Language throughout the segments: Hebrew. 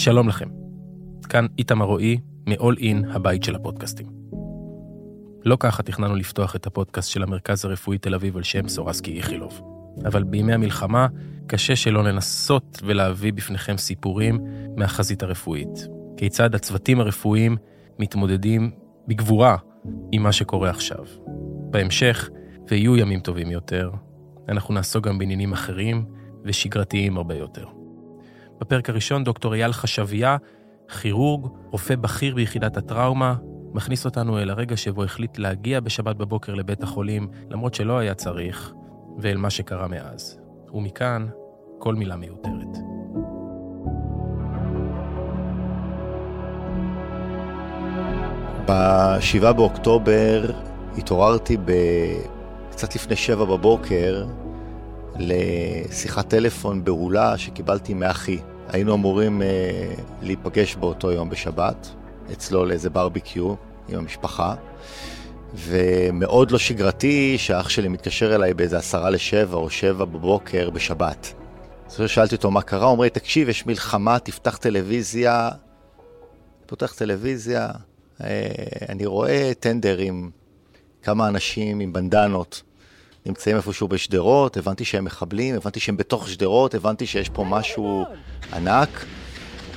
שלום לכם. כאן איתמר רועי, מ-all in, הבית של הפודקאסטים. לא ככה תכננו לפתוח את הפודקאסט של המרכז הרפואי תל אביב על שם סורסקי איכילוב. אבל בימי המלחמה קשה שלא לנסות ולהביא בפניכם סיפורים מהחזית הרפואית. כיצד הצוותים הרפואיים מתמודדים בגבורה עם מה שקורה עכשיו. בהמשך, ויהיו ימים טובים יותר, אנחנו נעסוק גם בעניינים אחרים ושגרתיים הרבה יותר. בפרק הראשון דוקטור אייל חשביה, כירורג, רופא בכיר ביחידת הטראומה, מכניס אותנו אל הרגע שבו החליט להגיע בשבת בבוקר לבית החולים, למרות שלא היה צריך, ואל מה שקרה מאז. ומכאן, כל מילה מיותרת. ב-7 באוקטובר התעוררתי ב... קצת לפני שבע בבוקר לשיחת טלפון בהולה שקיבלתי מאחי. היינו אמורים אה, להיפגש באותו יום בשבת, אצלו לאיזה ברביקיו עם המשפחה, ומאוד לא שגרתי שהאח שלי מתקשר אליי באיזה עשרה לשבע או שבע בבוקר בשבת. אז שאלתי אותו מה קרה, הוא אומר לי, תקשיב, יש מלחמה, תפתח טלוויזיה. פותח טלוויזיה, אה, אני רואה טנדר עם כמה אנשים עם בנדנות. נמצאים איפשהו בשדרות, הבנתי שהם מחבלים, הבנתי שהם בתוך שדרות, הבנתי שיש פה משהו ענק.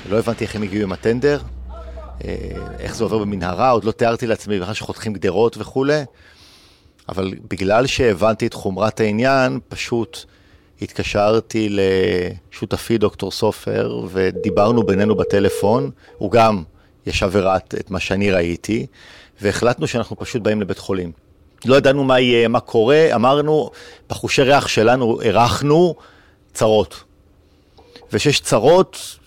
לא הבנתי איך הם הגיעו עם הטנדר, אה, איך זה עובר במנהרה, עוד לא תיארתי לעצמי בכלל שחותכים גדרות וכולי, אבל בגלל שהבנתי את חומרת העניין, פשוט התקשרתי לשותפי דוקטור סופר ודיברנו בינינו בטלפון, הוא גם ישב וראה את מה שאני ראיתי, והחלטנו שאנחנו פשוט באים לבית חולים. לא ידענו מה יהיה, מה קורה, אמרנו, בחושי ריח שלנו הרחנו צרות. ושיש צרות,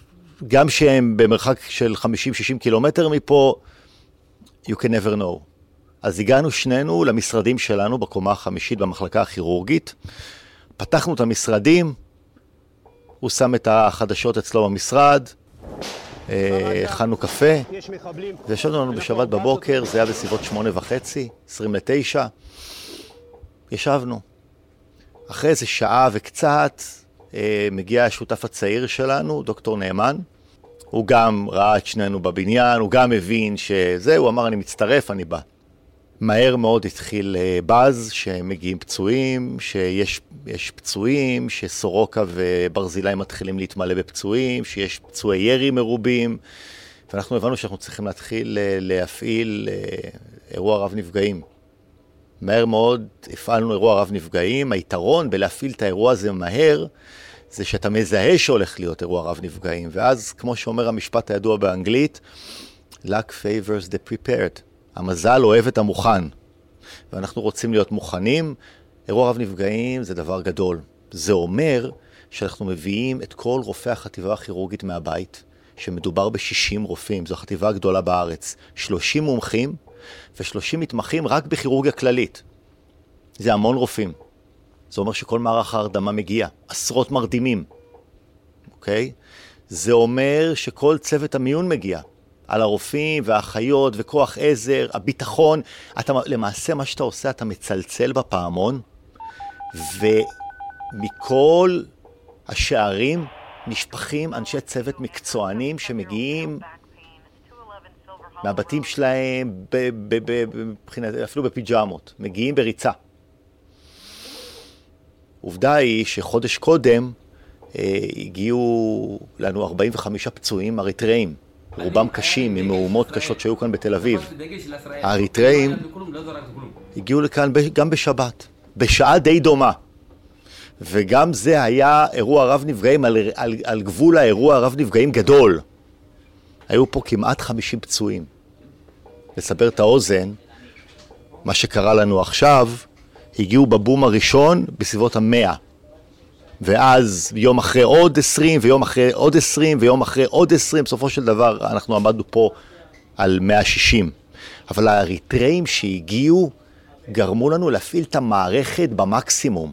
גם שהן במרחק של 50-60 קילומטר מפה, you can never know. אז הגענו שנינו למשרדים שלנו בקומה החמישית במחלקה הכירורגית, פתחנו את המשרדים, הוא שם את החדשות אצלו במשרד, הכנו קפה, וישבנו לנו בשבת בבוקר, זה היה בסביבות שמונה וחצי, עשרים לתשע, ישבנו. אחרי איזה שעה וקצת, אה, מגיע השותף הצעיר שלנו, דוקטור נאמן. הוא גם ראה את שנינו בבניין, הוא גם הבין שזה, הוא אמר, אני מצטרף, אני בא. מהר מאוד התחיל אה, באז, שמגיעים פצועים, שיש פצועים, שסורוקה וברזילי מתחילים להתמלא בפצועים, שיש פצועי ירי מרובים, ואנחנו הבנו שאנחנו צריכים להתחיל אה, להפעיל אה, אירוע רב נפגעים. מהר מאוד הפעלנו אירוע רב נפגעים, היתרון בלהפעיל את האירוע הזה מהר, זה שאתה מזהה שהולך להיות אירוע רב נפגעים, ואז, כמו שאומר המשפט הידוע באנגלית, luck favors the prepared. המזל אוהב את המוכן, ואנחנו רוצים להיות מוכנים. אירוע רב נפגעים זה דבר גדול. זה אומר שאנחנו מביאים את כל רופאי החטיבה הכירורגית מהבית, שמדובר ב-60 רופאים, זו החטיבה הגדולה בארץ. 30 מומחים ו-30 מתמחים רק בכירורגיה כללית. זה המון רופאים. זה אומר שכל מערך ההרדמה מגיע, עשרות מרדימים, אוקיי? זה אומר שכל צוות המיון מגיע. על הרופאים והאחיות וכוח עזר, הביטחון. אתה, למעשה מה שאתה עושה, אתה מצלצל בפעמון, ומכל השערים נשפכים אנשי צוות מקצוענים שמגיעים מהבתים שלהם, ב, ב, ב, מבחינת, אפילו בפיג'מות, מגיעים בריצה. עובדה היא שחודש קודם אה, הגיעו לנו 45 פצועים אריתראים. רובם קשים, ממהומות קשות שהיו כאן בתל אביב. האריתראים הגיעו לכאן גם בשבת, בשעה די דומה. וגם זה היה אירוע רב נפגעים על, על, על גבול האירוע רב נפגעים גדול. היו פה כמעט 50 פצועים. לסבר את האוזן, מה שקרה לנו עכשיו, הגיעו בבום הראשון בסביבות המאה. ואז יום אחרי עוד 20, ויום אחרי עוד 20, ויום אחרי עוד 20, בסופו של דבר אנחנו עמדנו פה על 160. אבל האריתראים שהגיעו גרמו לנו להפעיל את המערכת במקסימום.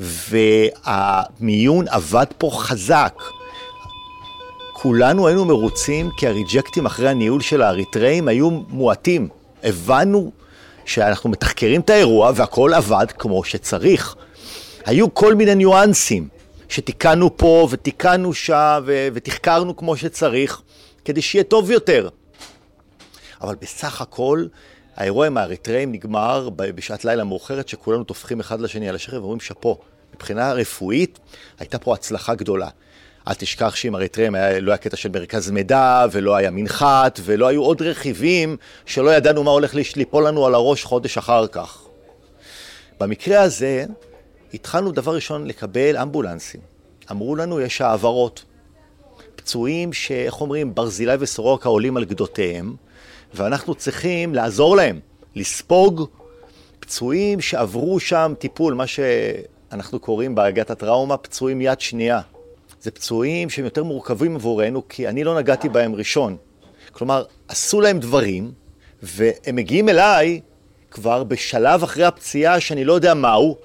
והמיון עבד פה חזק. כולנו היינו מרוצים כי הריג'קטים אחרי הניהול של האריתראים היו מועטים. הבנו שאנחנו מתחקרים את האירוע והכל עבד כמו שצריך. היו כל מיני ניואנסים, שתיקנו פה ותיקנו שם ו- ותחקרנו כמו שצריך, כדי שיהיה טוב יותר. אבל בסך הכל, האירוע עם האריתראים נגמר בשעת לילה מאוחרת, שכולנו טופחים אחד לשני על השכם ואומרים שאפו. מבחינה רפואית, הייתה פה הצלחה גדולה. אל תשכח שעם אריתריאים לא היה קטע של מרכז מידע, ולא היה מנחת, ולא היו עוד רכיבים שלא ידענו מה הולך ליפול לנו על הראש חודש אחר כך. במקרה הזה, התחלנו דבר ראשון לקבל אמבולנסים. אמרו לנו, יש העברות. פצועים שאיך אומרים, ברזילי וסורוקה עולים על גדותיהם, ואנחנו צריכים לעזור להם, לספוג פצועים שעברו שם טיפול, מה שאנחנו קוראים בהגת הטראומה, פצועים יד שנייה. זה פצועים שהם יותר מורכבים עבורנו, כי אני לא נגעתי בהם ראשון. כלומר, עשו להם דברים, והם מגיעים אליי כבר בשלב אחרי הפציעה שאני לא יודע מהו,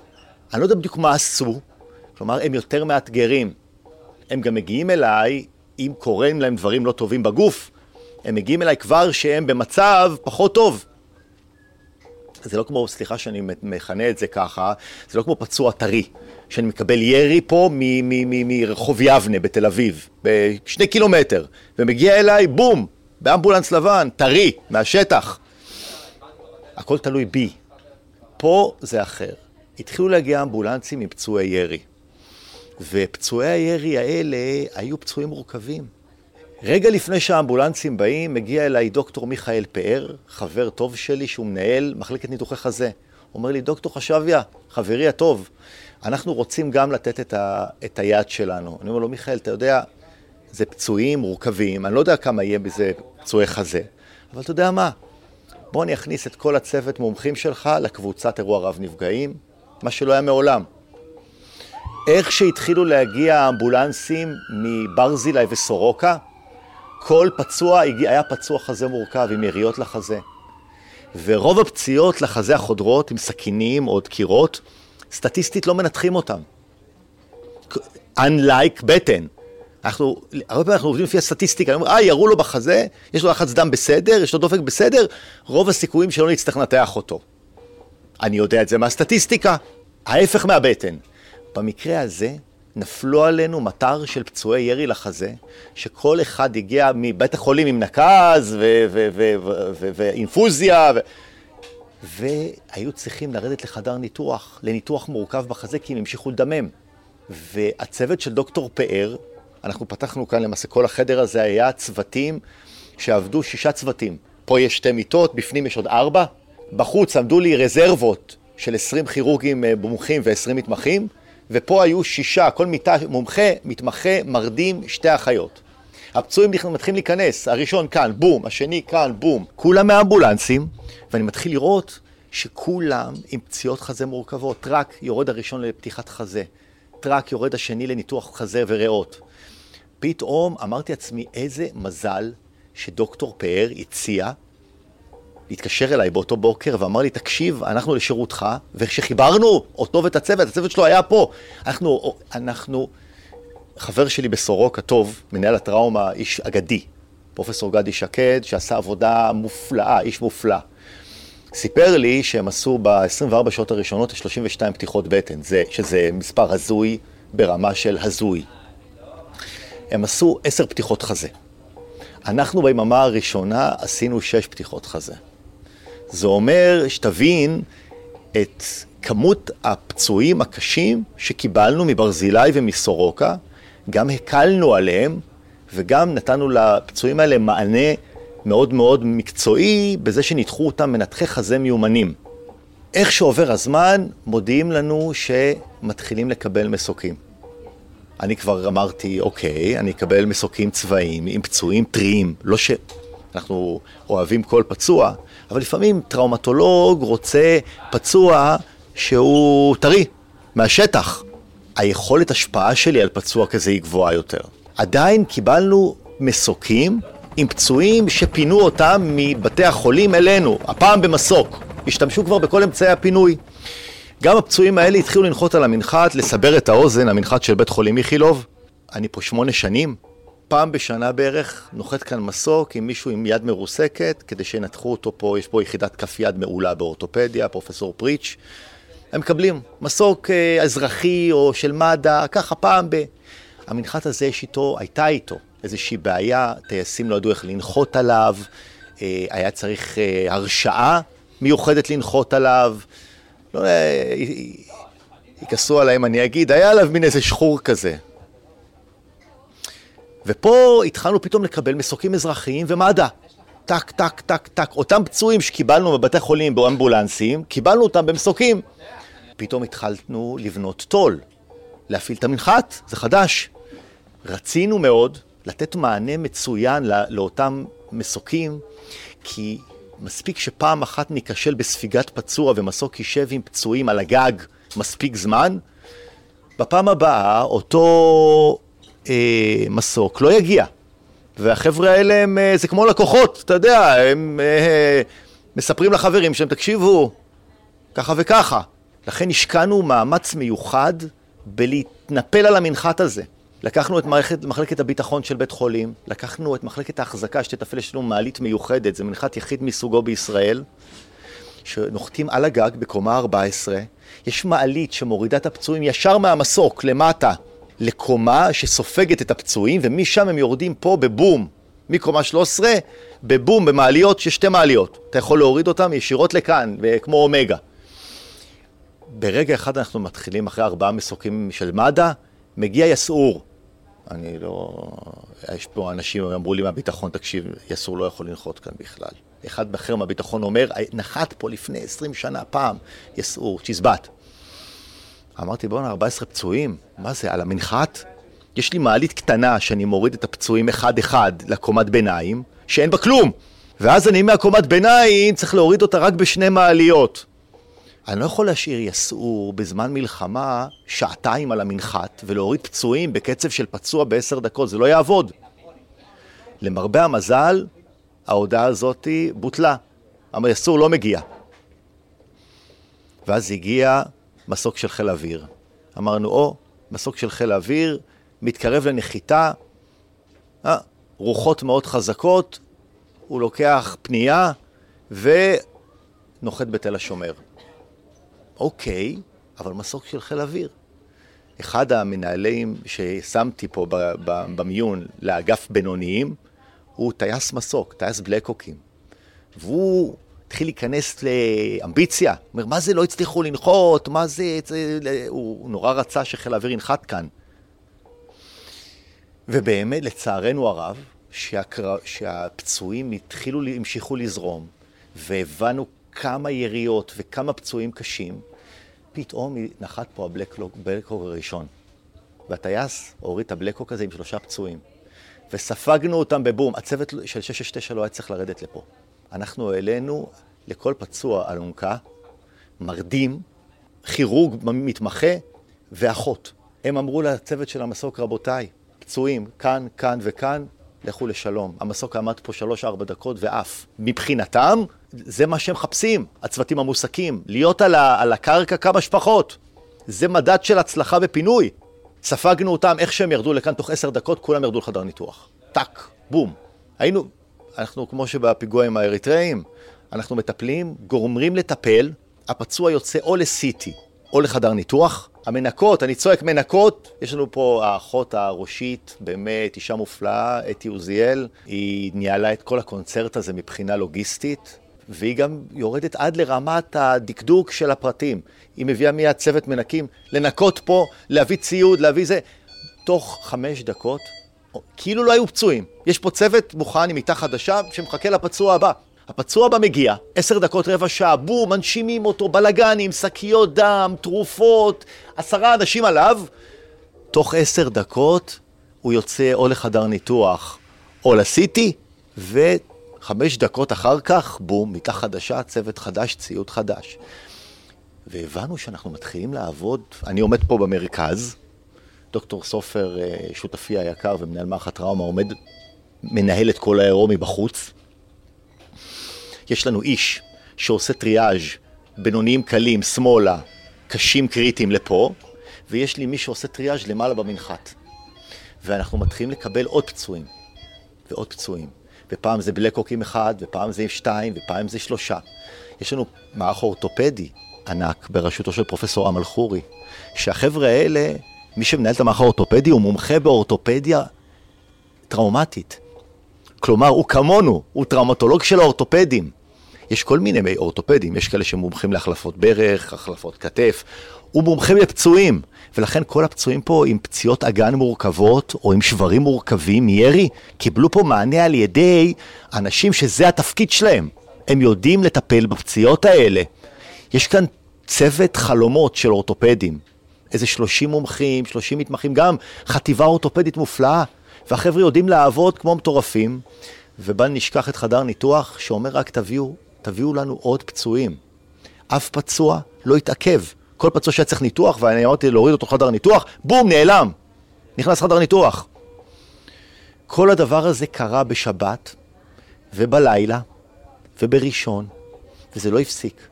אני לא יודע בדיוק מה עשו, כלומר, הם יותר מאתגרים. הם גם מגיעים אליי, אם קורים להם דברים לא טובים בגוף, הם מגיעים אליי כבר שהם במצב פחות טוב. זה לא כמו, סליחה שאני מכנה את זה ככה, זה לא כמו פצוע טרי, שאני מקבל ירי פה מרחוב יבנה בתל אביב, בשני קילומטר, ומגיע אליי, בום, באמבולנס לבן, טרי, מהשטח. הכל תלוי בי. פה זה אחר. התחילו להגיע אמבולנסים עם פצועי ירי. ופצועי הירי האלה היו פצועים מורכבים. רגע לפני שהאמבולנסים באים, מגיע אליי דוקטור מיכאל פאר, חבר טוב שלי, שהוא מנהל מחלקת ניתוחי חזה. הוא אומר לי, דוקטור חשביה, חברי הטוב, אנחנו רוצים גם לתת את, ה, את היד שלנו. אני אומר לו, מיכאל, אתה יודע, זה פצועים מורכבים, אני לא יודע כמה יהיה בזה פצועי חזה, אבל אתה יודע מה? בוא אני אכניס את כל הצוות מומחים שלך לקבוצת אירוע רב נפגעים, מה שלא היה מעולם. איך שהתחילו להגיע האמבולנסים מברזילי וסורוקה, כל פצוע היה פצוע חזה מורכב עם יריות לחזה. ורוב הפציעות לחזה החודרות עם סכינים או דקירות, סטטיסטית לא מנתחים אותם. Unlike בטן. אנחנו, הרבה פעמים אנחנו עובדים לפי הסטטיסטיקה, אני אומר, אה, ירו לו בחזה, יש לו לחץ דם בסדר, יש לו דופק בסדר, רוב הסיכויים שלא נצטרך לנתח אותו. אני יודע את זה מהסטטיסטיקה, ההפך מהבטן. במקרה הזה, נפלו עלינו מטר של פצועי ירי לחזה, שכל אחד הגיע מבית החולים עם נקז ואינפוזיה, ו... והיו צריכים לרדת לחדר ניתוח, לניתוח מורכב בחזה, כי הם המשיכו לדמם. והצוות של דוקטור פאר, אנחנו פתחנו כאן למעשה, כל החדר הזה היה צוותים שעבדו שישה צוותים. פה יש שתי מיטות, בפנים יש עוד ארבע. בחוץ עמדו לי רזרבות של 20 כירורגים אה, מומחים ו-20 מתמחים, ופה היו שישה, כל מיטה מומחה, מתמחה, מרדים, שתי אחיות. הפצועים מתחילים להיכנס, הראשון כאן, בום, השני כאן, בום. כולם מאמבולנסים, ואני מתחיל לראות שכולם עם פציעות חזה מורכבות. טראק יורד הראשון לפתיחת חזה, טראק יורד השני לניתוח חזה וריאות. פתאום אמרתי לעצמי, איזה מזל שדוקטור פאר הציע התקשר אליי באותו בוקר ואמר לי, תקשיב, אנחנו לשירותך, וכשחיברנו אותו ואת הצוות, הצוות שלו היה פה. אנחנו, אנחנו, חבר שלי בסורוקה טוב, מנהל הטראומה, איש אגדי, פרופסור גדי שקד, שעשה עבודה מופלאה, איש מופלא. סיפר לי שהם עשו ב-24 שעות הראשונות 32 פתיחות בטן, זה, שזה מספר הזוי ברמה של הזוי. הם עשו 10 פתיחות חזה. אנחנו ביממה הראשונה עשינו 6 פתיחות חזה. זה אומר שתבין את כמות הפצועים הקשים שקיבלנו מברזילי ומסורוקה, גם הקלנו עליהם וגם נתנו לפצועים האלה מענה מאוד מאוד מקצועי בזה שניתחו אותם מנתחי חזה מיומנים. איך שעובר הזמן, מודיעים לנו שמתחילים לקבל מסוקים. אני כבר אמרתי, אוקיי, אני אקבל מסוקים צבאיים עם פצועים טריים, לא שאנחנו אוהבים כל פצוע, אבל לפעמים טראומטולוג רוצה פצוע שהוא טרי, מהשטח. היכולת השפעה שלי על פצוע כזה היא גבוהה יותר. עדיין קיבלנו מסוקים עם פצועים שפינו אותם מבתי החולים אלינו, הפעם במסוק. השתמשו כבר בכל אמצעי הפינוי. גם הפצועים האלה התחילו לנחות על המנחת, לסבר את האוזן, המנחת של בית חולים איכילוב. אני פה שמונה שנים, פעם בשנה בערך נוחת כאן מסוק עם מישהו עם יד מרוסקת, כדי שינתחו אותו פה, יש פה יחידת כף יד מעולה באורתופדיה, פרופסור פריץ', הם מקבלים מסוק אה, אזרחי או של מד"א, ככה פעם ב... המנחת הזה יש איתו, הייתה איתו איזושהי בעיה, טייסים לא ידעו איך לנחות עליו, אה, היה צריך אה, הרשאה מיוחדת לנחות עליו, לא יודע, יכעסו עליי אם אני אגיד, היה עליו מין איזה שחור כזה. ופה התחלנו פתאום לקבל מסוקים אזרחיים ומד"א. טק, טק, טק, טק. אותם פצועים שקיבלנו בבתי חולים באמבולנסים, קיבלנו אותם במסוקים. פתאום התחלנו לבנות טול, להפעיל את המנחת, זה חדש. רצינו מאוד לתת מענה מצוין לא, לאותם מסוקים, כי מספיק שפעם אחת ניכשל בספיגת פצוע ומסוק יישב עם פצועים על הגג מספיק זמן, בפעם הבאה אותו אה, מסוק לא יגיע. והחבר'ה האלה הם, אה, זה כמו לקוחות, אתה יודע, הם אה, מספרים לחברים שהם, תקשיבו, ככה וככה. לכן השקענו מאמץ מיוחד בלהתנפל על המנחת הזה. לקחנו את מערכת, מחלקת הביטחון של בית חולים, לקחנו את מחלקת ההחזקה שתתפעל, יש לנו מעלית מיוחדת, זה מנחת יחיד מסוגו בישראל, שנוחתים על הגג בקומה 14, יש מעלית שמורידה את הפצועים ישר מהמסוק למטה לקומה שסופגת את הפצועים, ומשם הם יורדים פה בבום, מקומה 13, בבום, במעליות, שיש שתי מעליות. אתה יכול להוריד אותם ישירות לכאן, כמו אומגה. ברגע אחד אנחנו מתחילים, אחרי ארבעה מסוקים של מד"א, מגיע יסעור. אני לא... יש פה אנשים אמרו לי מהביטחון, תקשיב, יסעור לא יכול לנחות כאן בכלל. אחד אחר מהביטחון אומר, נחת פה לפני 20 שנה, פעם, יסעור, צ'יזבט. אמרתי, בואנה, 14 פצועים, מה זה, על המנחת? יש לי מעלית קטנה שאני מוריד את הפצועים אחד-אחד לקומת ביניים, שאין בה כלום. ואז אני מהקומת ביניים צריך להוריד אותה רק בשני מעליות. אני לא יכול להשאיר יסעור בזמן מלחמה שעתיים על המנחת ולהוריד פצועים בקצב של פצוע בעשר דקות, זה לא יעבוד. למרבה המזל, ההודעה הזאת בוטלה. היסעור לא מגיע. ואז הגיע מסוק של חיל אוויר. אמרנו, או, מסוק של חיל אוויר, מתקרב לנחיתה, אה, רוחות מאוד חזקות, הוא לוקח פנייה ונוחת בתל השומר. אוקיי, אבל מסוק של חיל אוויר. אחד המנהלים ששמתי פה במיון לאגף בינוניים, הוא טייס מסוק, טייס בלקוקים. והוא התחיל להיכנס לאמביציה. הוא אומר, מה זה לא הצליחו לנחות? מה זה... הוא נורא רצה שחיל האוויר ינחת כאן. ובאמת, לצערנו הרב, שהקר... שהפצועים התחילו, המשיכו לזרום, והבנו כמה יריות וכמה פצועים קשים, פתאום נחת פה הבלקוק הראשון. והטייס הוריד את הבלקוק הזה עם שלושה פצועים. וספגנו אותם בבום. הצוות של 669 לא היה צריך לרדת לפה. אנחנו העלינו לכל פצוע אלונקה, מרדים, כירורג מתמחה ואחות. הם אמרו לצוות של המסוק, רבותיי, פצועים, כאן, כאן וכאן, לכו לשלום. המסוק עמד פה שלוש-ארבע דקות ועף. מבחינתם, זה מה שהם מחפשים, הצוותים המוסקים, להיות על, ה- על הקרקע כמה שפחות. זה מדד של הצלחה בפינוי. ספגנו אותם, איך שהם ירדו לכאן, תוך עשר דקות כולם ירדו לחדר ניתוח. טאק, בום. היינו, אנחנו כמו שבפיגוע עם האריתראים, אנחנו מטפלים, גורמים לטפל, הפצוע יוצא או לסיטי או לחדר ניתוח. המנקות, אני צועק מנקות, יש לנו פה האחות הראשית, באמת אישה מופלאה, אתי עוזיאל, היא ניהלה את כל הקונצרט הזה מבחינה לוגיסטית, והיא גם יורדת עד לרמת הדקדוק של הפרטים. היא מביאה מיד צוות מנקים, לנקות פה, להביא ציוד, להביא זה. תוך חמש דקות, כאילו לא היו פצועים. יש פה צוות מוכן עם מיטה חדשה שמחכה לפצוע הבא. הפצוע הבא מגיע, עשר דקות, רבע שעה, בום, מנשימים אותו, בלאגנים, שקיות דם, תרופות, עשרה אנשים עליו. תוך עשר דקות הוא יוצא או לחדר ניתוח או לסיטי, וחמש דקות אחר כך, בום, מיטה חדשה, צוות חדש, ציוד חדש. והבנו שאנחנו מתחילים לעבוד, אני עומד פה במרכז, דוקטור סופר, אה, שותפי היקר ומנהל מערך הטראומה, עומד, מנהל את כל האירוע מבחוץ. יש לנו איש שעושה טריאז' בינוניים קלים, שמאלה, קשים קריטיים לפה, ויש לי מי שעושה טריאז' למעלה במנחת. ואנחנו מתחילים לקבל עוד פצועים, ועוד פצועים. ופעם זה בלקוקים אחד, ופעם זה שתיים, ופעם זה שלושה. יש לנו מערך אורתופדי ענק בראשותו של פרופסור אמל חורי, שהחבר'ה האלה, מי שמנהל את המערך האורתופדי הוא מומחה באורתופדיה טראומטית. כלומר, הוא כמונו, הוא טראומטולוג של האורתופדים. יש כל מיני אורתופדים, יש כאלה שמומחים להחלפות ברך, החלפות כתף, הוא מומחה לפצועים, ולכן כל הפצועים פה עם פציעות אגן מורכבות, או עם שברים מורכבים מירי, קיבלו פה מענה על ידי אנשים שזה התפקיד שלהם. הם יודעים לטפל בפציעות האלה. יש כאן צוות חלומות של אורתופדים. איזה 30 מומחים, 30 מתמחים, גם חטיבה אורתופדית מופלאה. והחבר'ה יודעים לעבוד כמו מטורפים, ובל נשכח את חדר ניתוח שאומר רק תביאו, תביאו לנו עוד פצועים. אף פצוע לא התעכב. כל פצוע שהיה צריך ניתוח, ואני אמרתי להוריד אותו חדר ניתוח, בום, נעלם. נכנס חדר ניתוח. כל הדבר הזה קרה בשבת, ובלילה, ובראשון, וזה לא הפסיק.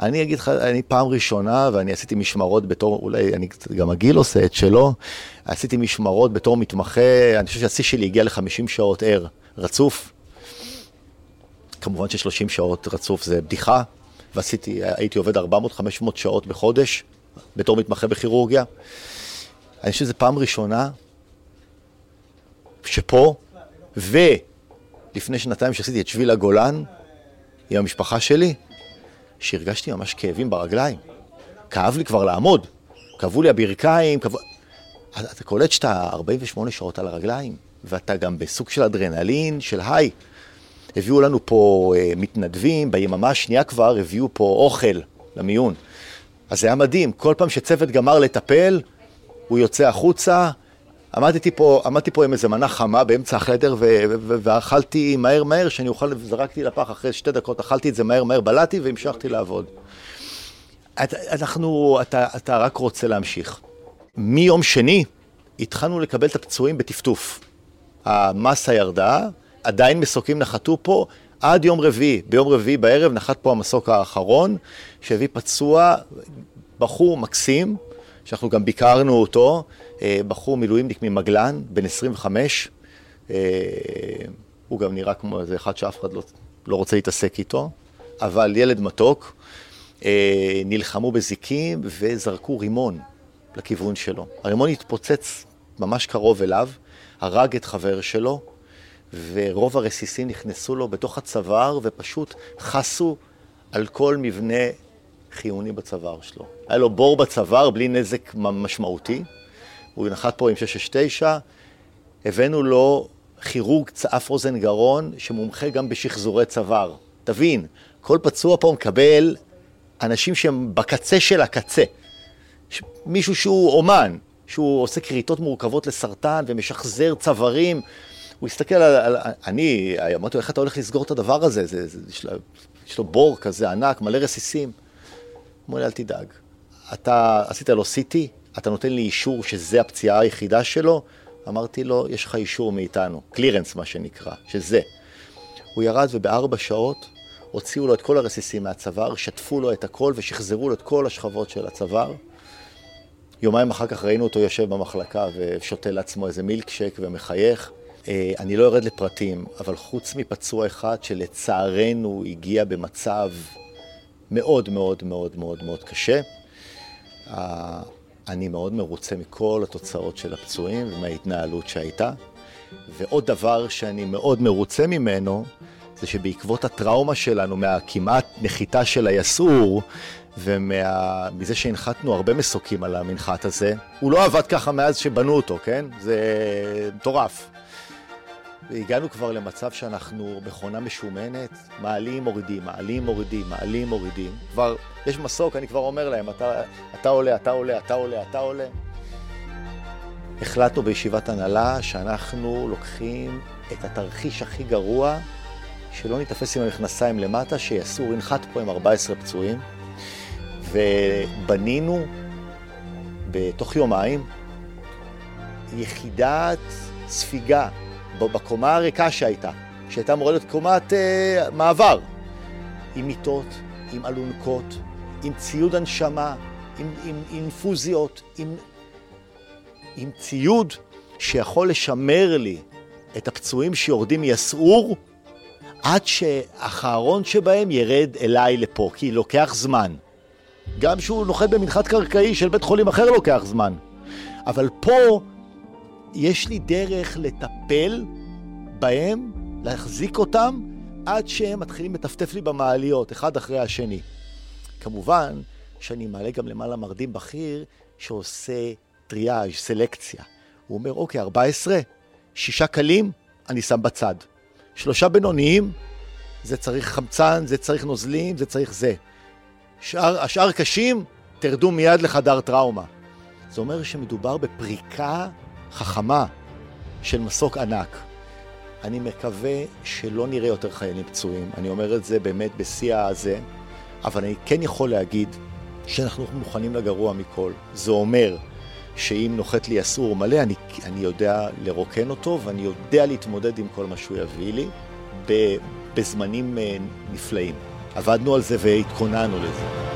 אני אגיד לך, אני פעם ראשונה, ואני עשיתי משמרות בתור, אולי אני, גם הגיל עושה את שלו, עשיתי משמרות בתור מתמחה, אני חושב שהשיא שלי הגיע ל-50 שעות ער, רצוף. כמובן ש-30 שעות רצוף זה בדיחה, ועשיתי, הייתי עובד 400-500 שעות בחודש, בתור מתמחה בכירורגיה. אני חושב שזו פעם ראשונה שפה, ולפני שנתיים שעשיתי את שביל הגולן עם המשפחה שלי, שהרגשתי ממש כאבים ברגליים. כאב לי כבר לעמוד, כאבו לי הברכיים, כאב... אתה קולט שאתה 48 שעות על הרגליים, ואתה גם בסוג של אדרנלין, של היי. הביאו לנו פה אה, מתנדבים, ביממה השנייה כבר הביאו פה אוכל למיון. אז זה היה מדהים, כל פעם שצוות גמר לטפל, הוא יוצא החוצה. עמדתי פה, עמדתי פה עם איזה מנה חמה באמצע החדר ואכלתי מהר מהר, שאני אוכל, זרקתי לפח אחרי שתי דקות, אכלתי את זה מהר מהר, בלעתי והמשכתי לעבוד. את, אנחנו, אתה, אתה רק רוצה להמשיך. מיום שני התחלנו לקבל את הפצועים בטפטוף. המסה ירדה, עדיין מסוקים נחתו פה עד יום רביעי. ביום רביעי בערב נחת פה המסוק האחרון, שהביא פצוע, בחור מקסים, שאנחנו גם ביקרנו אותו, אה, בחור מילואימניק ממגלן, בן 25. אה, הוא גם נראה כמו איזה אחד שאף אחד לא, לא רוצה להתעסק איתו, אבל ילד מתוק. אה, נלחמו בזיקים וזרקו רימון לכיוון שלו. הרימון התפוצץ ממש קרוב אליו, הרג את חבר שלו, ורוב הרסיסים נכנסו לו בתוך הצוואר ופשוט חסו על כל מבנה חיוני בצוואר שלו. היה לו בור בצוואר בלי נזק משמעותי, הוא נחת פה עם 669, הבאנו לו כירורג אף אוזן גרון שמומחה גם בשחזורי צוואר. תבין, כל פצוע פה מקבל אנשים שהם בקצה של הקצה. מישהו שהוא אומן, שהוא עושה כריתות מורכבות לסרטן ומשחזר צווארים. הוא הסתכל על, על אני, אמרתי לו, איך אתה הולך לסגור את הדבר הזה? זה, זה, יש, לו, יש לו בור כזה ענק, מלא רסיסים. אמר לי, אל תדאג. אתה עשית לו CT, אתה נותן לי אישור שזה הפציעה היחידה שלו? אמרתי לו, יש לך אישור מאיתנו, קלירנס מה שנקרא, שזה. הוא ירד ובארבע שעות הוציאו לו את כל הרסיסים מהצוואר, שטפו לו את הכל ושחזרו לו את כל השכבות של הצוואר. יומיים אחר כך ראינו אותו יושב במחלקה ושותה לעצמו איזה מילקשק ומחייך. אה, אני לא יורד לפרטים, אבל חוץ מפצוע אחד שלצערנו הגיע במצב מאוד מאוד מאוד מאוד מאוד קשה, אני מאוד מרוצה מכל התוצאות של הפצועים ומההתנהלות שהייתה. ועוד דבר שאני מאוד מרוצה ממנו, זה שבעקבות הטראומה שלנו מהכמעט נחיתה של היסעור, ומזה שהנחתנו הרבה מסוקים על המנחת הזה, הוא לא עבד ככה מאז שבנו אותו, כן? זה מטורף. והגענו כבר למצב שאנחנו מכונה משומנת, מעלים, מורידים, מעלים, מורידים, מעלים, מורידים. כבר, יש מסוק, אני כבר אומר להם, אתה, אתה עולה, אתה עולה, אתה עולה, אתה עולה. החלטנו בישיבת הנהלה שאנחנו לוקחים את התרחיש הכי גרוע, שלא ניתפס עם המכנסיים למטה, שיסור ינחת פה עם 14 פצועים, ובנינו בתוך יומיים יחידת ספיגה בקומה הריקה שהייתה, שהייתה אמורה להיות קומת אה, מעבר, עם מיטות, עם אלונקות, עם ציוד הנשמה, עם, עם, אינפוזיות, עם, עם ציוד שיכול לשמר לי את הפצועים שיורדים מיסעור עד שהאחרון שבהם ירד אליי לפה, כי לוקח זמן. גם שהוא נוחת במנחת קרקעי של בית חולים אחר לוקח זמן. אבל פה יש לי דרך לטפל בהם, להחזיק אותם, עד שהם מתחילים לטפטף לי במעליות, אחד אחרי השני. כמובן שאני מעלה גם למעלה מרדים בכיר שעושה טריאז', סלקציה. הוא אומר, אוקיי, 14, שישה קלים, אני שם בצד. שלושה בינוניים, זה צריך חמצן, זה צריך נוזלים, זה צריך זה. שאר, השאר קשים, תרדו מיד לחדר טראומה. זה אומר שמדובר בפריקה חכמה של מסוק ענק. אני מקווה שלא נראה יותר חיילים פצועים, אני אומר את זה באמת בשיא הזה, אבל אני כן יכול להגיד שאנחנו מוכנים לגרוע מכל. זה אומר שאם נוחת לי אסור מלא, אני, אני יודע לרוקן אותו ואני יודע להתמודד עם כל מה שהוא יביא לי בזמנים אה, נפלאים. עבדנו על זה והתכוננו לזה.